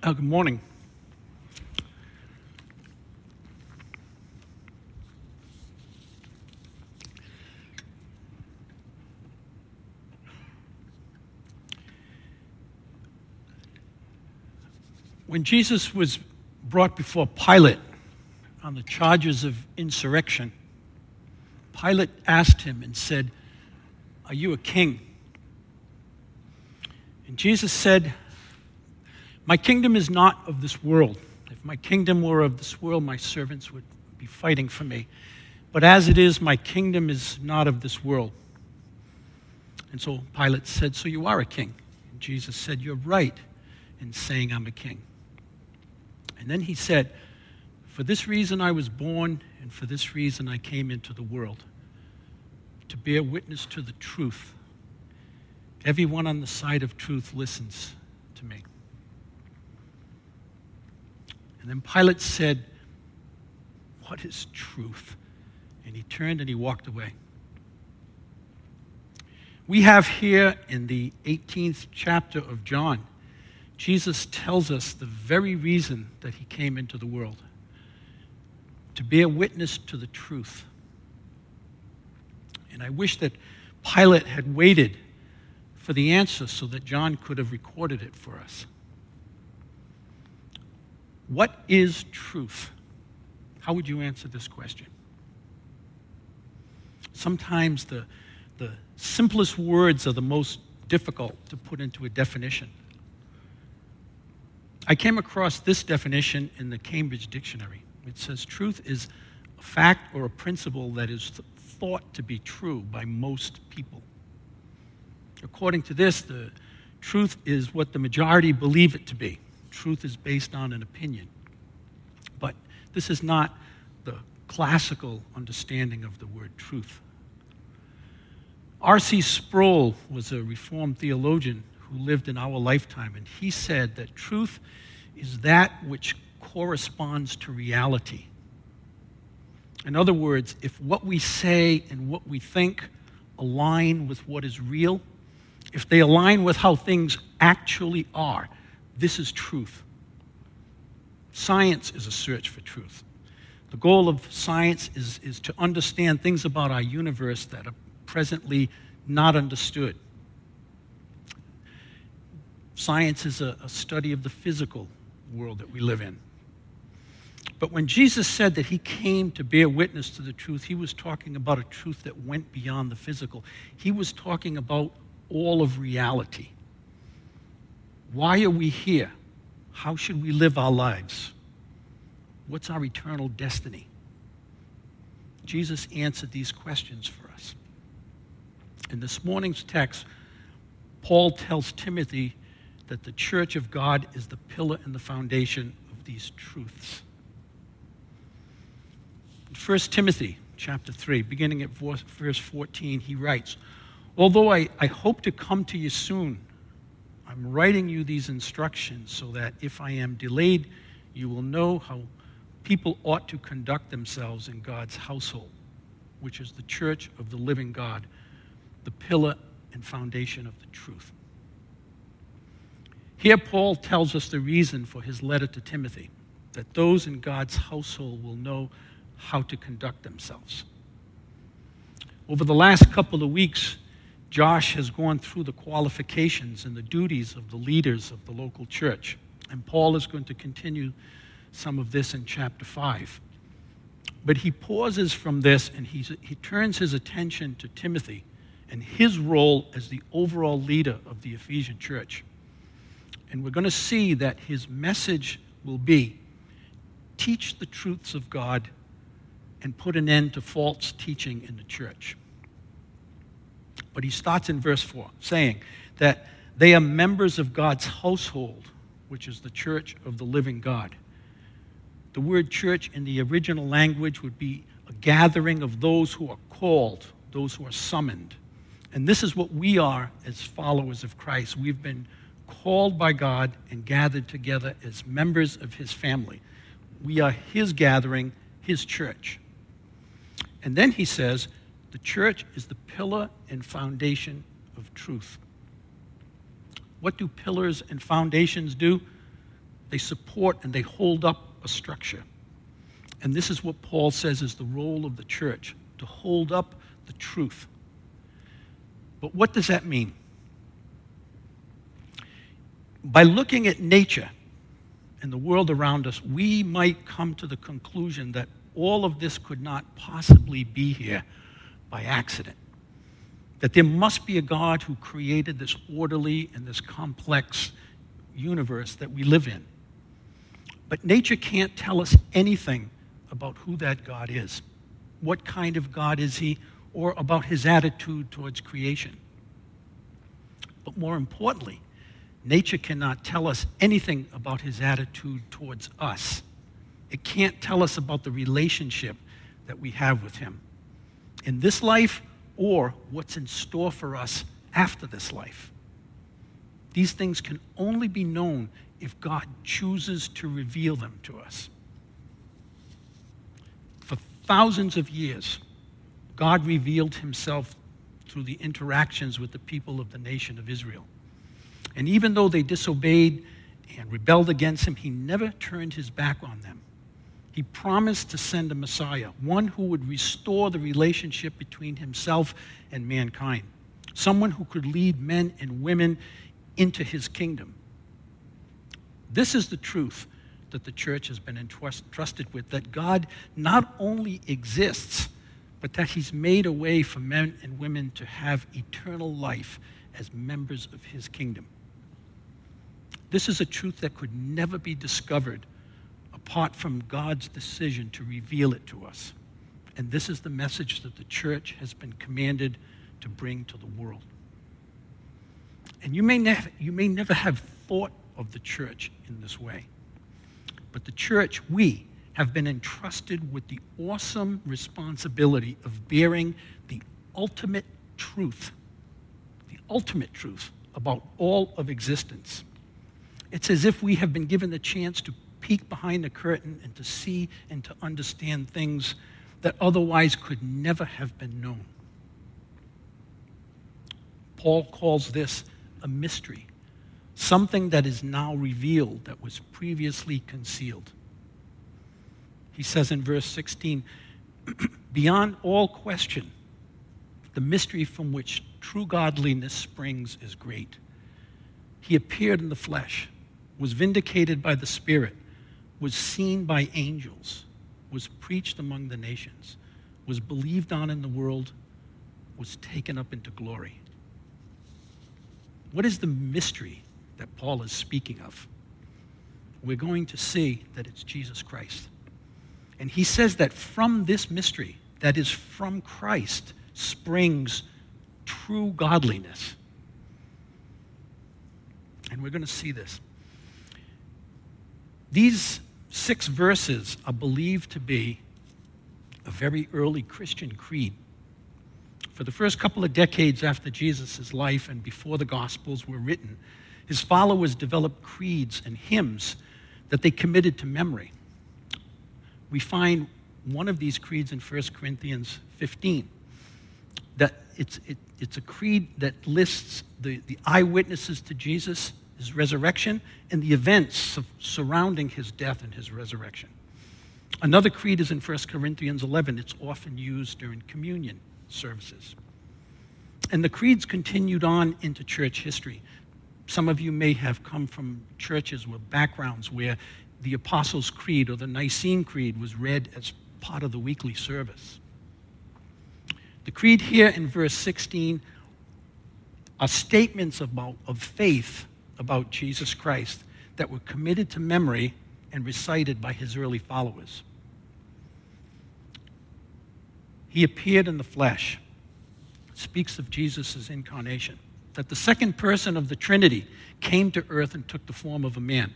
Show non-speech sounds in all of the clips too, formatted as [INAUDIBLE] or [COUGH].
Uh, good morning. When Jesus was brought before Pilate on the charges of insurrection, Pilate asked him and said, Are you a king? And Jesus said, My kingdom is not of this world. If my kingdom were of this world, my servants would be fighting for me. But as it is, my kingdom is not of this world. And so Pilate said, So you are a king. And Jesus said, You're right in saying I'm a king. And then he said, For this reason I was born, and for this reason I came into the world to bear witness to the truth. Everyone on the side of truth listens to me. And then Pilate said, What is truth? And he turned and he walked away. We have here in the 18th chapter of John, Jesus tells us the very reason that he came into the world to bear witness to the truth. And I wish that Pilate had waited for the answer so that John could have recorded it for us. What is truth? How would you answer this question? Sometimes the, the simplest words are the most difficult to put into a definition. I came across this definition in the Cambridge Dictionary. It says truth is a fact or a principle that is thought to be true by most people. According to this, the truth is what the majority believe it to be. Truth is based on an opinion. But this is not the classical understanding of the word truth. R.C. Sproul was a Reformed theologian who lived in our lifetime, and he said that truth is that which corresponds to reality. In other words, if what we say and what we think align with what is real, if they align with how things actually are, this is truth. Science is a search for truth. The goal of science is, is to understand things about our universe that are presently not understood. Science is a, a study of the physical world that we live in. But when Jesus said that he came to bear witness to the truth, he was talking about a truth that went beyond the physical. He was talking about all of reality. Why are we here? How should we live our lives? What's our eternal destiny? Jesus answered these questions for us. In this morning's text, Paul tells Timothy that the church of God is the pillar and the foundation of these truths. In 1 Timothy chapter 3, beginning at verse 14, he writes, Although I, I hope to come to you soon, I'm writing you these instructions so that if I am delayed, you will know how people ought to conduct themselves in God's household, which is the church of the living God, the pillar and foundation of the truth. Here, Paul tells us the reason for his letter to Timothy that those in God's household will know how to conduct themselves. Over the last couple of weeks, Josh has gone through the qualifications and the duties of the leaders of the local church. And Paul is going to continue some of this in chapter 5. But he pauses from this and he he turns his attention to Timothy and his role as the overall leader of the Ephesian church. And we're going to see that his message will be teach the truths of God and put an end to false teaching in the church. But he starts in verse 4, saying that they are members of God's household, which is the church of the living God. The word church in the original language would be a gathering of those who are called, those who are summoned. And this is what we are as followers of Christ. We've been called by God and gathered together as members of his family. We are his gathering, his church. And then he says, the church is the pillar and foundation of truth. What do pillars and foundations do? they support and they hold up a structure. And this is what Paul says is the role of the church to hold up the truth. But what does that mean? By looking at nature and the world around us, we might come to the conclusion that all of this could not possibly be here by accident. That there must be a God who created this orderly and this complex universe that we live in. But nature can't tell us anything about who that God is. What kind of God is he? Or about his attitude towards creation. But more importantly, nature cannot tell us anything about his attitude towards us. It can't tell us about the relationship that we have with him in this life or what's in store for us after this life. These things can only be known if God chooses to reveal them to us. For thousands of years, God revealed himself through the interactions with the people of the nation of Israel. And even though they disobeyed and rebelled against him, he never turned his back on them. He promised to send a Messiah, one who would restore the relationship between himself and mankind, someone who could lead men and women into his kingdom. This is the truth that the church has been entrusted with that God not only exists, but that He's made a way for men and women to have eternal life as members of His kingdom. This is a truth that could never be discovered apart from God's decision to reveal it to us. And this is the message that the church has been commanded to bring to the world. And you may, never, you may never have thought of the church in this way. But the church, we, have been entrusted with the awesome responsibility of bearing the ultimate truth, the ultimate truth about all of existence. It's as if we have been given the chance to peek behind the curtain and to see and to understand things that otherwise could never have been known. Paul calls this a mystery something that is now revealed that was previously concealed. He says in verse 16, [CLEARS THROAT] beyond all question, the mystery from which true godliness springs is great. He appeared in the flesh, was vindicated by the Spirit, was seen by angels, was preached among the nations, was believed on in the world, was taken up into glory. What is the mystery that Paul is speaking of, we're going to see that it's Jesus Christ. And he says that from this mystery, that is from Christ, springs true godliness. And we're going to see this. These six verses are believed to be a very early Christian creed. For the first couple of decades after Jesus' life and before the Gospels were written, his followers developed creeds and hymns that they committed to memory. We find one of these creeds in 1 Corinthians 15. That it's, it, it's a creed that lists the, the eyewitnesses to Jesus, his resurrection, and the events surrounding his death and his resurrection. Another creed is in 1 Corinthians 11. It's often used during communion services. And the creeds continued on into church history. Some of you may have come from churches with backgrounds where the Apostles' Creed or the Nicene Creed was read as part of the weekly service. The creed here in verse 16 are statements about, of faith about Jesus Christ that were committed to memory and recited by his early followers. He appeared in the flesh, speaks of Jesus' incarnation that the second person of the Trinity came to earth and took the form of a man.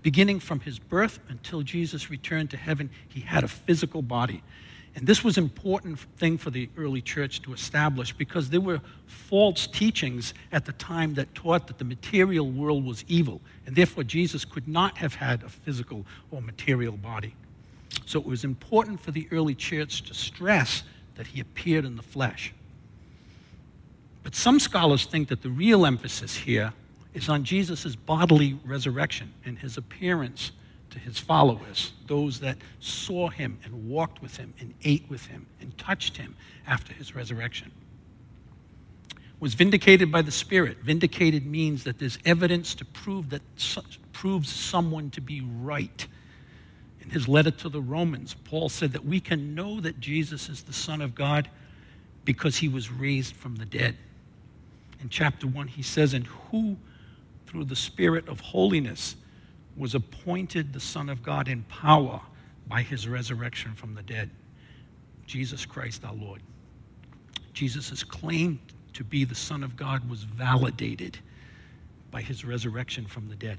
Beginning from his birth until Jesus returned to heaven, he had a physical body. And this was an important thing for the early church to establish because there were false teachings at the time that taught that the material world was evil, and therefore Jesus could not have had a physical or material body. So it was important for the early church to stress that he appeared in the flesh. But some scholars think that the real emphasis here is on Jesus' bodily resurrection and his appearance to his followers, those that saw him and walked with him and ate with him and touched him after his resurrection. Was vindicated by the Spirit. Vindicated means that there's evidence to prove that proves someone to be right. In his letter to the Romans, Paul said that we can know that Jesus is the Son of God because he was raised from the dead. In chapter 1, he says, And who, through the Spirit of holiness, was appointed the Son of God in power by his resurrection from the dead. Jesus Christ our Lord. Jesus' claim to be the Son of God was validated by his resurrection from the dead.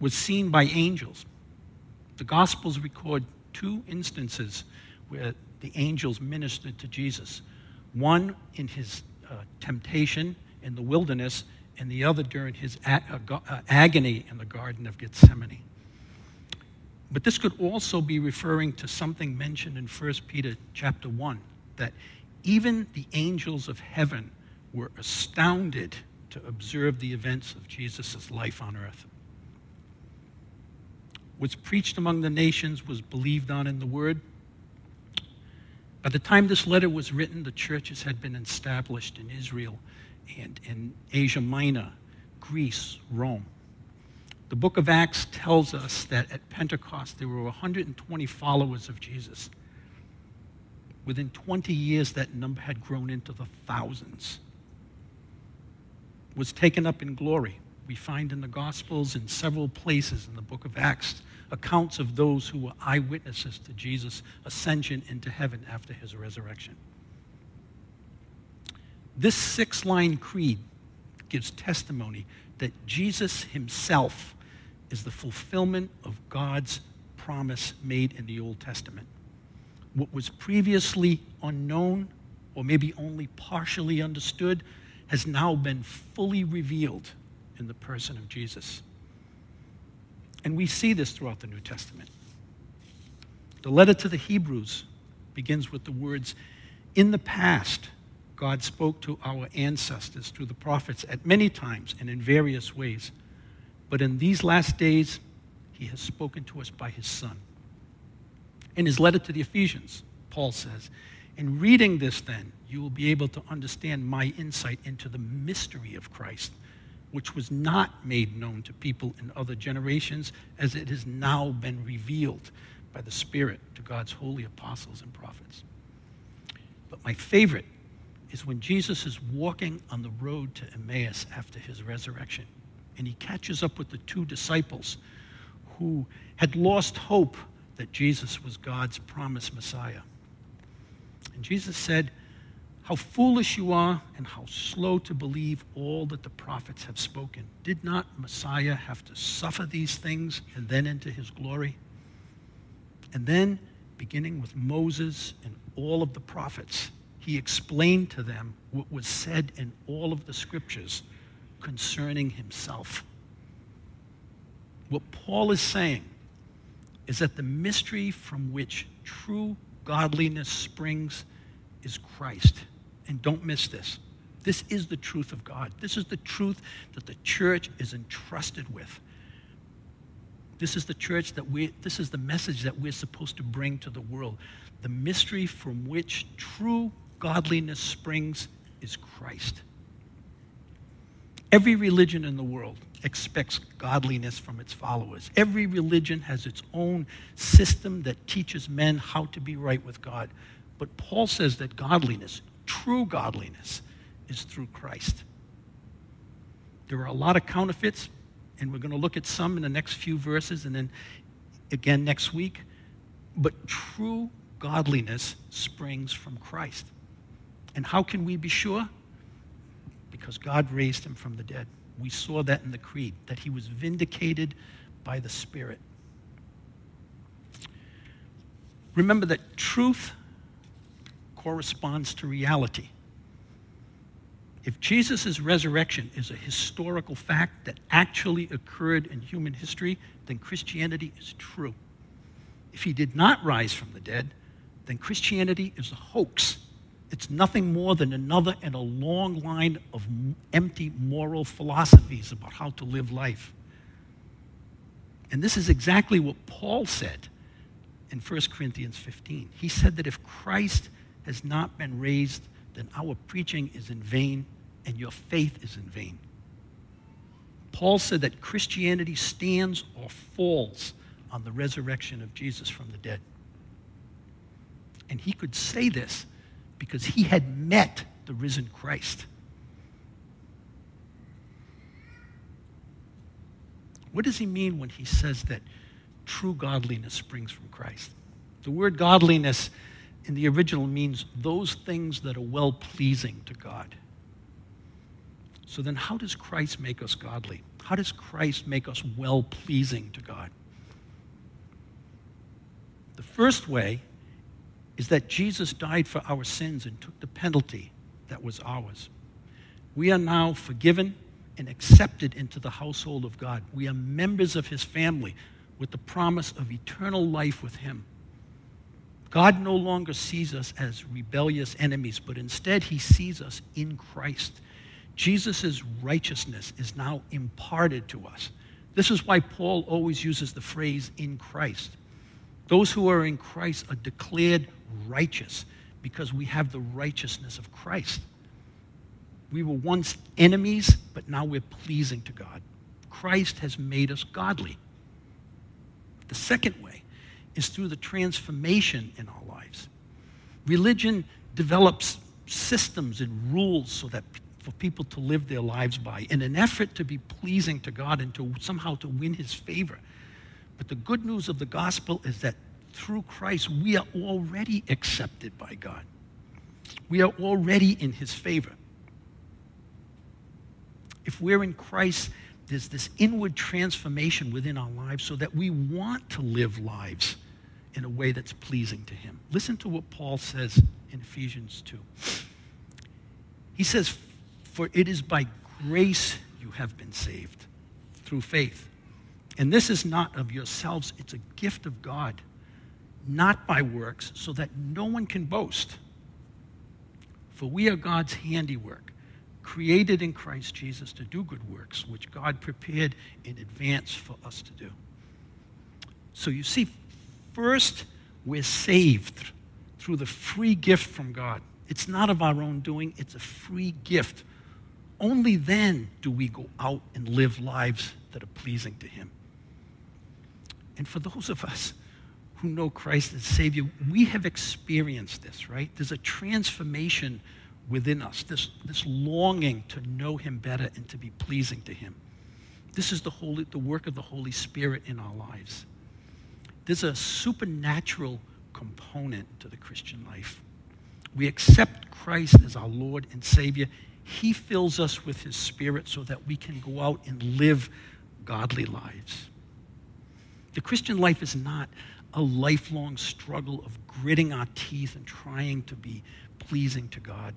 Was seen by angels. The Gospels record two instances where the angels ministered to Jesus one in his uh, temptation in the wilderness, and the other during his uh, uh, agony in the Garden of Gethsemane. But this could also be referring to something mentioned in 1 Peter chapter 1 that even the angels of heaven were astounded to observe the events of Jesus' life on earth. Was preached among the nations, was believed on in the word. By the time this letter was written, the churches had been established in Israel and in Asia Minor, Greece, Rome. The book of Acts tells us that at Pentecost there were 120 followers of Jesus. Within 20 years, that number had grown into the thousands. Was taken up in glory. We find in the Gospels in several places in the book of Acts accounts of those who were eyewitnesses to Jesus' ascension into heaven after his resurrection. This six line creed gives testimony that Jesus himself is the fulfillment of God's promise made in the Old Testament. What was previously unknown or maybe only partially understood has now been fully revealed in the person of Jesus. And we see this throughout the New Testament. The letter to the Hebrews begins with the words, In the past, God spoke to our ancestors through the prophets at many times and in various ways. But in these last days, he has spoken to us by his Son. In his letter to the Ephesians, Paul says, In reading this, then, you will be able to understand my insight into the mystery of Christ, which was not made known to people in other generations, as it has now been revealed by the Spirit to God's holy apostles and prophets. But my favorite is when Jesus is walking on the road to Emmaus after his resurrection. And he catches up with the two disciples who had lost hope that Jesus was God's promised Messiah. And Jesus said, How foolish you are, and how slow to believe all that the prophets have spoken. Did not Messiah have to suffer these things and then enter his glory? And then, beginning with Moses and all of the prophets, he explained to them what was said in all of the scriptures concerning himself. What Paul is saying is that the mystery from which true godliness springs is Christ. And don't miss this. This is the truth of God. This is the truth that the church is entrusted with. This is the church that we this is the message that we're supposed to bring to the world. The mystery from which true godliness springs is Christ. Every religion in the world expects godliness from its followers. Every religion has its own system that teaches men how to be right with God. But Paul says that godliness, true godliness, is through Christ. There are a lot of counterfeits, and we're going to look at some in the next few verses and then again next week. But true godliness springs from Christ. And how can we be sure? Because God raised him from the dead. We saw that in the Creed, that he was vindicated by the Spirit. Remember that truth corresponds to reality. If Jesus' resurrection is a historical fact that actually occurred in human history, then Christianity is true. If he did not rise from the dead, then Christianity is a hoax It's nothing more than another in a long line of empty moral philosophies about how to live life. And this is exactly what Paul said in 1 Corinthians 15. He said that if Christ has not been raised, then our preaching is in vain and your faith is in vain. Paul said that Christianity stands or falls on the resurrection of Jesus from the dead. And he could say this because he had met the risen Christ. What does he mean when he says that true godliness springs from Christ? The word godliness in the original means those things that are well pleasing to God. So then, how does Christ make us godly? How does Christ make us well pleasing to God? The first way is that Jesus died for our sins and took the penalty that was ours. We are now forgiven and accepted into the household of God. We are members of his family with the promise of eternal life with him. God no longer sees us as rebellious enemies, but instead he sees us in Christ. Jesus' righteousness is now imparted to us. This is why Paul always uses the phrase in Christ. Those who are in Christ are declared righteous because we have the righteousness of Christ. We were once enemies, but now we're pleasing to God. Christ has made us godly. The second way is through the transformation in our lives. Religion develops systems and rules so that for people to live their lives by in an effort to be pleasing to God and to somehow to win his favor. But the good news of the gospel is that through Christ we are already accepted by God. We are already in his favor if we're in Christ, there's this inward transformation within our lives so that we want to live lives in a way that's pleasing to Him. Listen to what Paul says in Ephesians 2. He says, For it is by grace you have been saved through faith. And this is not of yourselves, it's a gift of God, not by works, so that no one can boast. For we are God's handiwork created in Christ Jesus to do good works, which God prepared in advance for us to do. So you see, first, we're saved through the free gift from God. It's not of our own doing, it's a free gift. Only then do we go out and live lives that are pleasing to Him. And for those of us who know Christ as Savior, we have experienced this, right? There's a transformation within us, this, this longing to know Him better and to be pleasing to Him. This is the, Holy, the work of the Holy Spirit in our lives. There's a supernatural component to the Christian life. We accept Christ as our Lord and Savior. He fills us with His Spirit so that we can go out and live godly lives. The Christian life is not a lifelong struggle of gritting our teeth and trying to be pleasing to God.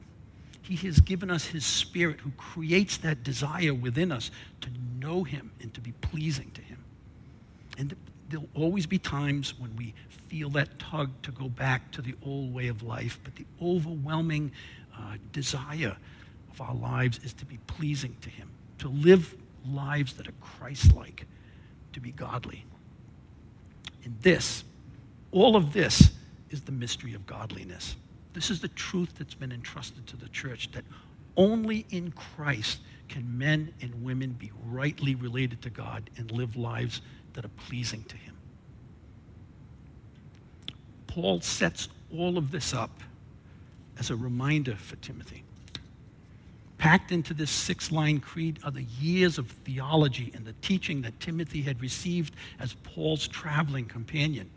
He has given us His Spirit who creates that desire within us to know Him and to be pleasing to Him. And there'll always be times when we feel that tug to go back to the old way of life, but the overwhelming uh, desire of our lives is to be pleasing to Him, to live lives that are Christ like, to be godly. And this, all of this, is the mystery of godliness. This is the truth that's been entrusted to the church that only in Christ can men and women be rightly related to God and live lives that are pleasing to Him. Paul sets all of this up as a reminder for Timothy. Packed into this six line creed are the years of theology and the teaching that Timothy had received as Paul's traveling companion.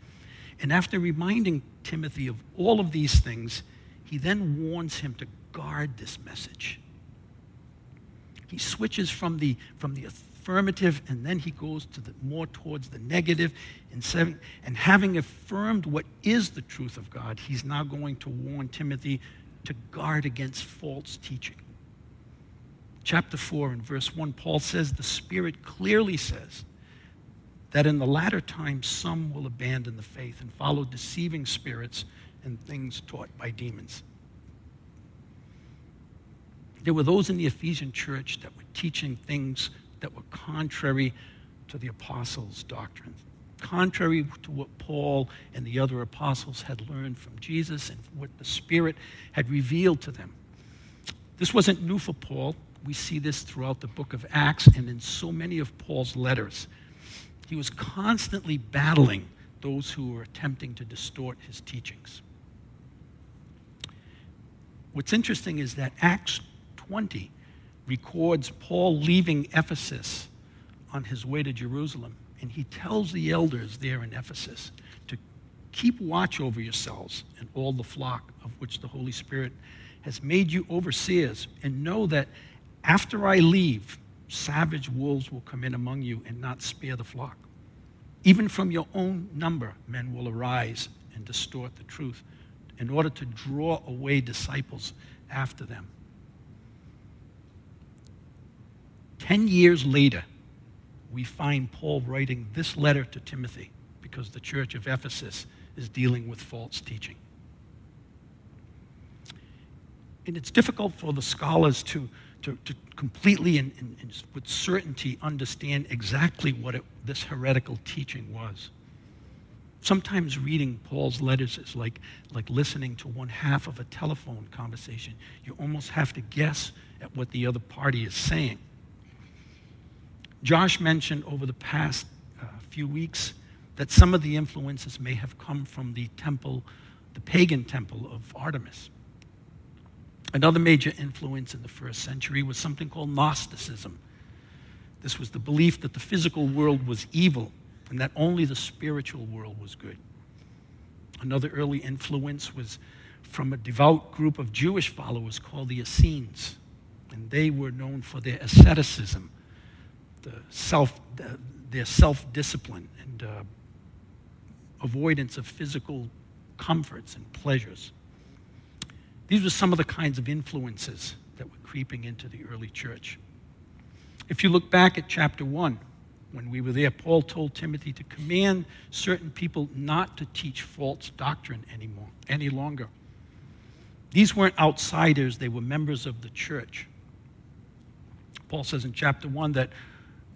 And after reminding Timothy of all of these things, he then warns him to guard this message. He switches from the, from the affirmative and then he goes to the more towards the negative and seven, and having affirmed what is the truth of God, he's now going to warn Timothy to guard against false teaching. Chapter 4 and verse 1, Paul says, The Spirit clearly says that in the latter times some will abandon the faith and follow deceiving spirits and things taught by demons. There were those in the Ephesian church that were teaching things that were contrary to the apostles' doctrine, contrary to what Paul and the other apostles had learned from Jesus and what the Spirit had revealed to them. This wasn't new for Paul. We see this throughout the book of Acts and in so many of Paul's letters. He was constantly battling those who were attempting to distort his teachings. What's interesting is that Acts 20 records Paul leaving Ephesus on his way to Jerusalem. And he tells the elders there in Ephesus to keep watch over yourselves and all the flock of which the Holy Spirit has made you overseers, and know that after I leave, savage wolves will come in among you and not spare the flock. Even from your own number, men will arise and distort the truth in order to draw away disciples after them. Ten years later, we find Paul writing this letter to Timothy because the church of Ephesus is dealing with false teaching. And it's difficult for the scholars to, to, to completely and, and, and, with certainty understand exactly what it, this heretical teaching was. Sometimes reading Paul's letters is like, like listening to one half of a telephone conversation. You almost have to guess at what the other party is saying. Josh mentioned over the past uh, few weeks that some of the influences may have come from the temple, the pagan temple of Artemis. Another major influence in the first century was something called Gnosticism. This was the belief that the physical world was evil and that only the spiritual world was good. Another early influence was from a devout group of Jewish followers called the Essenes, and they were known for their asceticism the self, the, their self discipline and uh, avoidance of physical comforts and pleasures. These were some of the kinds of influences that were creeping into the early church. If you look back at chapter 1, when we were there, Paul told Timothy to command certain people not to teach false doctrine anymore, any longer. These weren't outsiders, they were members of the church. Paul says in chapter 1 that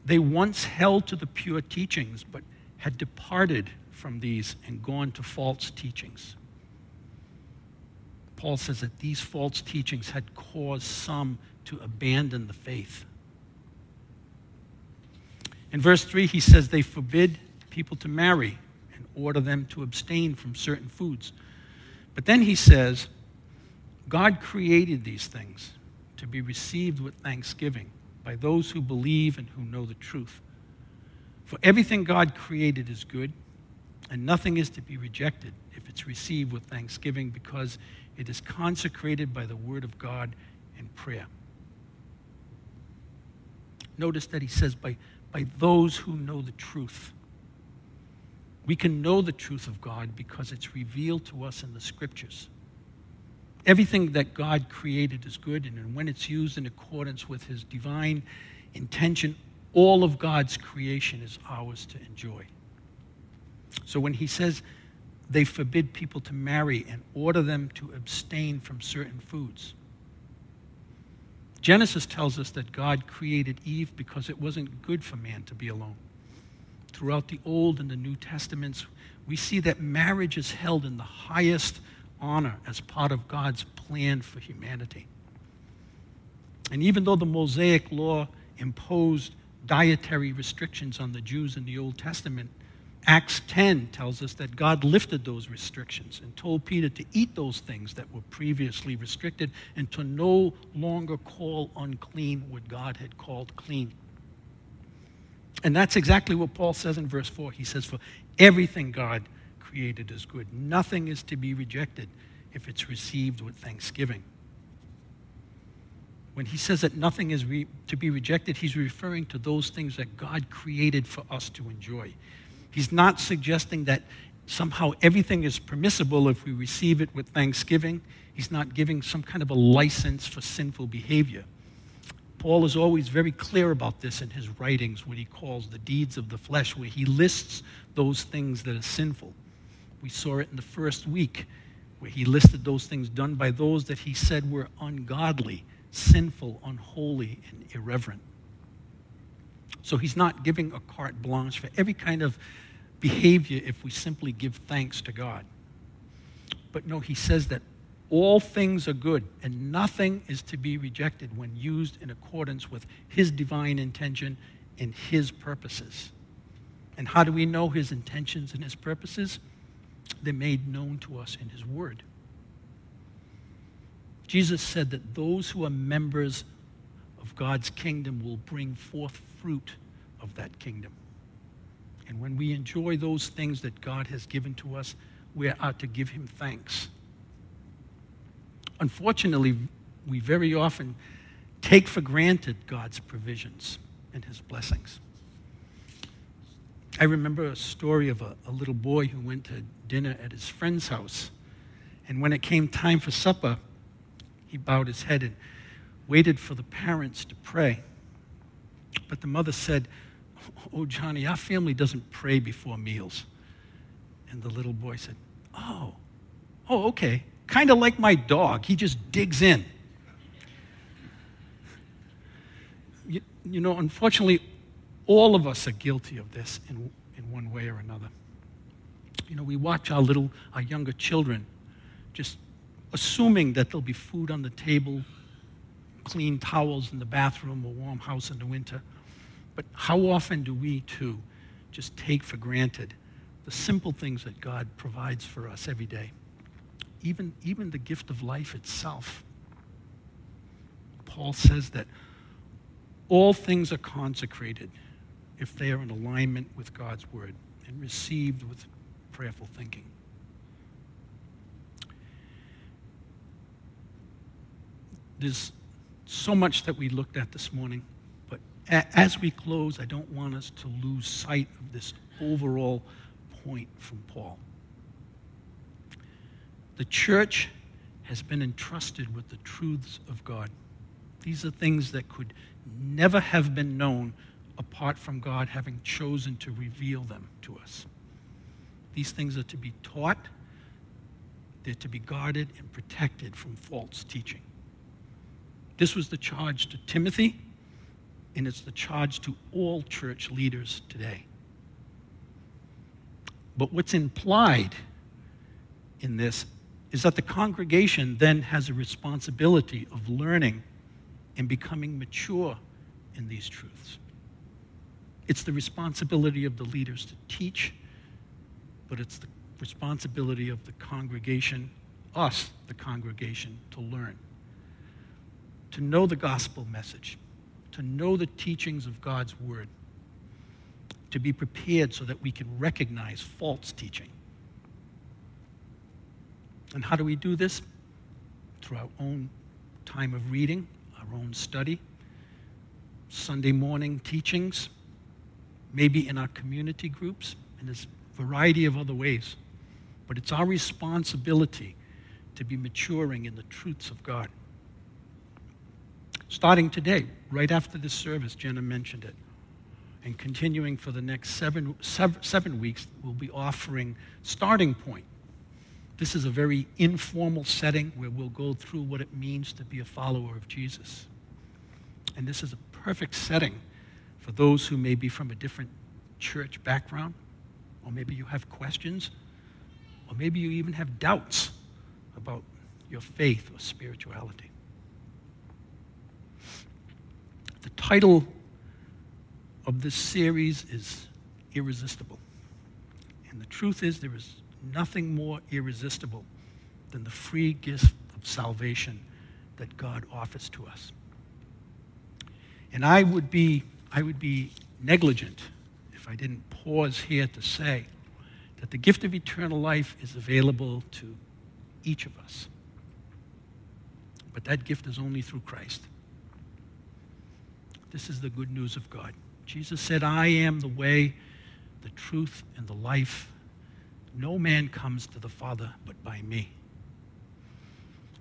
they once held to the pure teachings, but had departed from these and gone to false teachings. Paul says that these false teachings had caused some to abandon the faith. In verse 3, he says they forbid people to marry and order them to abstain from certain foods. But then he says, God created these things to be received with thanksgiving by those who believe and who know the truth. For everything God created is good, and nothing is to be rejected if it's received with thanksgiving because it is consecrated by the word of God and prayer. Notice that he says, by, by those who know the truth. We can know the truth of God because it's revealed to us in the scriptures. Everything that God created is good, and when it's used in accordance with His divine intention, all of God's creation is ours to enjoy. So when He says they forbid people to marry and order them to abstain from certain foods, Genesis tells us that God created Eve because it wasn't good for man to be alone. Throughout the Old and the New Testaments, we see that marriage is held in the highest honor as part of God's plan for humanity. And even though the Mosaic law imposed dietary restrictions on the Jews in the Old Testament, Acts 10 tells us that God lifted those restrictions and told Peter to eat those things that were previously restricted and to no longer call unclean what God had called clean. And that's exactly what Paul says in verse 4. He says, For everything God created is good. Nothing is to be rejected if it's received with thanksgiving. When he says that nothing is re- to be rejected, he's referring to those things that God created for us to enjoy. He's not suggesting that somehow everything is permissible if we receive it with thanksgiving. He's not giving some kind of a license for sinful behavior. Paul is always very clear about this in his writings, when he calls the deeds of the flesh, where he lists those things that are sinful. We saw it in the first week where he listed those things done by those that he said were ungodly sinful, unholy, and irreverent. So he's not giving a carte blanche for every kind of behavior if we simply give thanks to God. But no, he says that all things are good and nothing is to be rejected when used in accordance with his divine intention and his purposes. And how do we know his intentions and his purposes? They're made known to us in his word. Jesus said that those who are members of God's kingdom will bring forth fruit of that kingdom. And when we enjoy those things that God has given to us, we are to give him thanks. Unfortunately, we very often take for granted God's provisions and his blessings. I remember a story of a, a, little boy who went to dinner at his friend's house. And when it came time for supper, he bowed his head and waited for the parents to pray. But the mother said, Oh, Johnny, our family doesn't pray before meals. And the little boy said, Oh, oh, okay. Kind of like my dog. He just digs in. You, you know, unfortunately, all of us are guilty of this in, in one way or another. You know, we watch our little, our younger children just assuming that there'll be food on the table, clean towels in the bathroom, a warm house in the winter. But how often do we, too, just take for granted the simple things that God provides for us every day? Even, even the gift of life itself. Paul says that all things are consecrated if they are in alignment with God's word and received with prayerful thinking. There's so much that we looked at this morning, but as we close, I don't want us to lose sight of this overall point from Paul. The church has been entrusted with the truths of God. These are things that could never have been known apart from God having chosen to reveal them to us. These things are to be taught, they're to be guarded and protected from false teaching. This was the charge to Timothy, and it's the charge to all church leaders today. But what's implied in this is that the congregation then has a responsibility of learning and becoming mature in these truths. It's the responsibility of the leaders to teach, but it's the responsibility of the congregation, us, the congregation, to learn. To know the gospel message, to know the teachings of God's word, to be prepared so that we can recognize false teaching. And how do we do this? Through our own time of reading, our own study, Sunday morning teachings, maybe in our community groups, and there's a variety of other ways. But it's our responsibility to be maturing in the truths of God. Starting today, right after this service, Jenna mentioned it, and continuing for the next seven, seven, seven weeks, we'll be offering Starting Point. This is a very informal setting where we'll go through what it means to be a follower of Jesus. And this is a perfect setting for those who may be from a different church background, or maybe you have questions, or maybe you even have doubts about your faith or spirituality. The title of this series is Irresistible. And the truth is, there is nothing more irresistible than the free gift of salvation that God offers to us. And I would be I would be negligent if I didn't pause here to say that the gift of eternal life is available to each of us. But that gift is only through Christ. This is the good news of God. Jesus said, I am the way, the truth, and the life. No man comes to the Father but by me.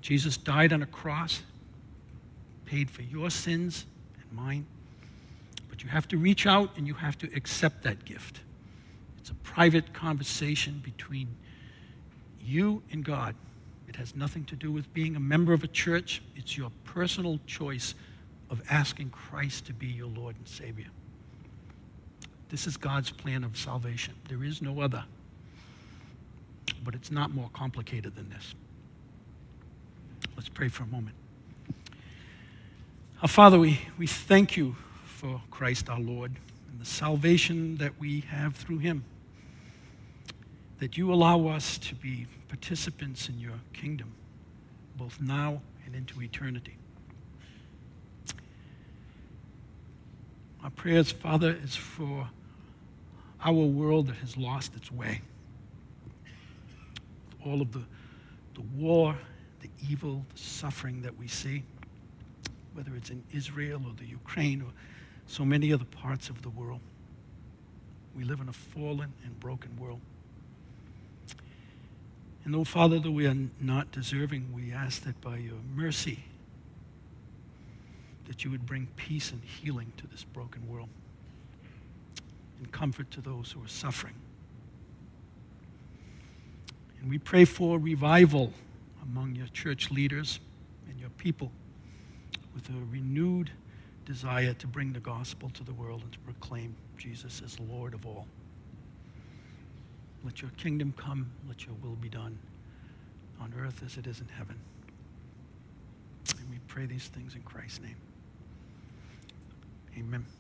Jesus died on a cross, paid for your sins and mine. But you have to reach out and you have to accept that gift. It's a private conversation between you and God. It has nothing to do with being a member of a church. It's your personal choice of asking Christ to be your Lord and Savior. This is God's plan of salvation. There is no other. But it's not more complicated than this. Let's pray for a moment. Our Father, we, we thank you for Christ our Lord and the salvation that we have through him. That you allow us to be participants in your kingdom, both now and into eternity. Our prayers, Father, is for our world that has lost its way. All of the, the war, the evil, the suffering that we see, whether it's in Israel or the Ukraine or so many other parts of the world. We live in a fallen and broken world. And though, Father, though we are not deserving, we ask that by your mercy, that you would bring peace and healing to this broken world and comfort to those who are suffering. And we pray for revival among your church leaders and your people with a renewed desire to bring the gospel to the world and to proclaim Jesus as Lord of all. Let your kingdom come, let your will be done on earth as it is in heaven. And we pray these things in Christ's name. Amen.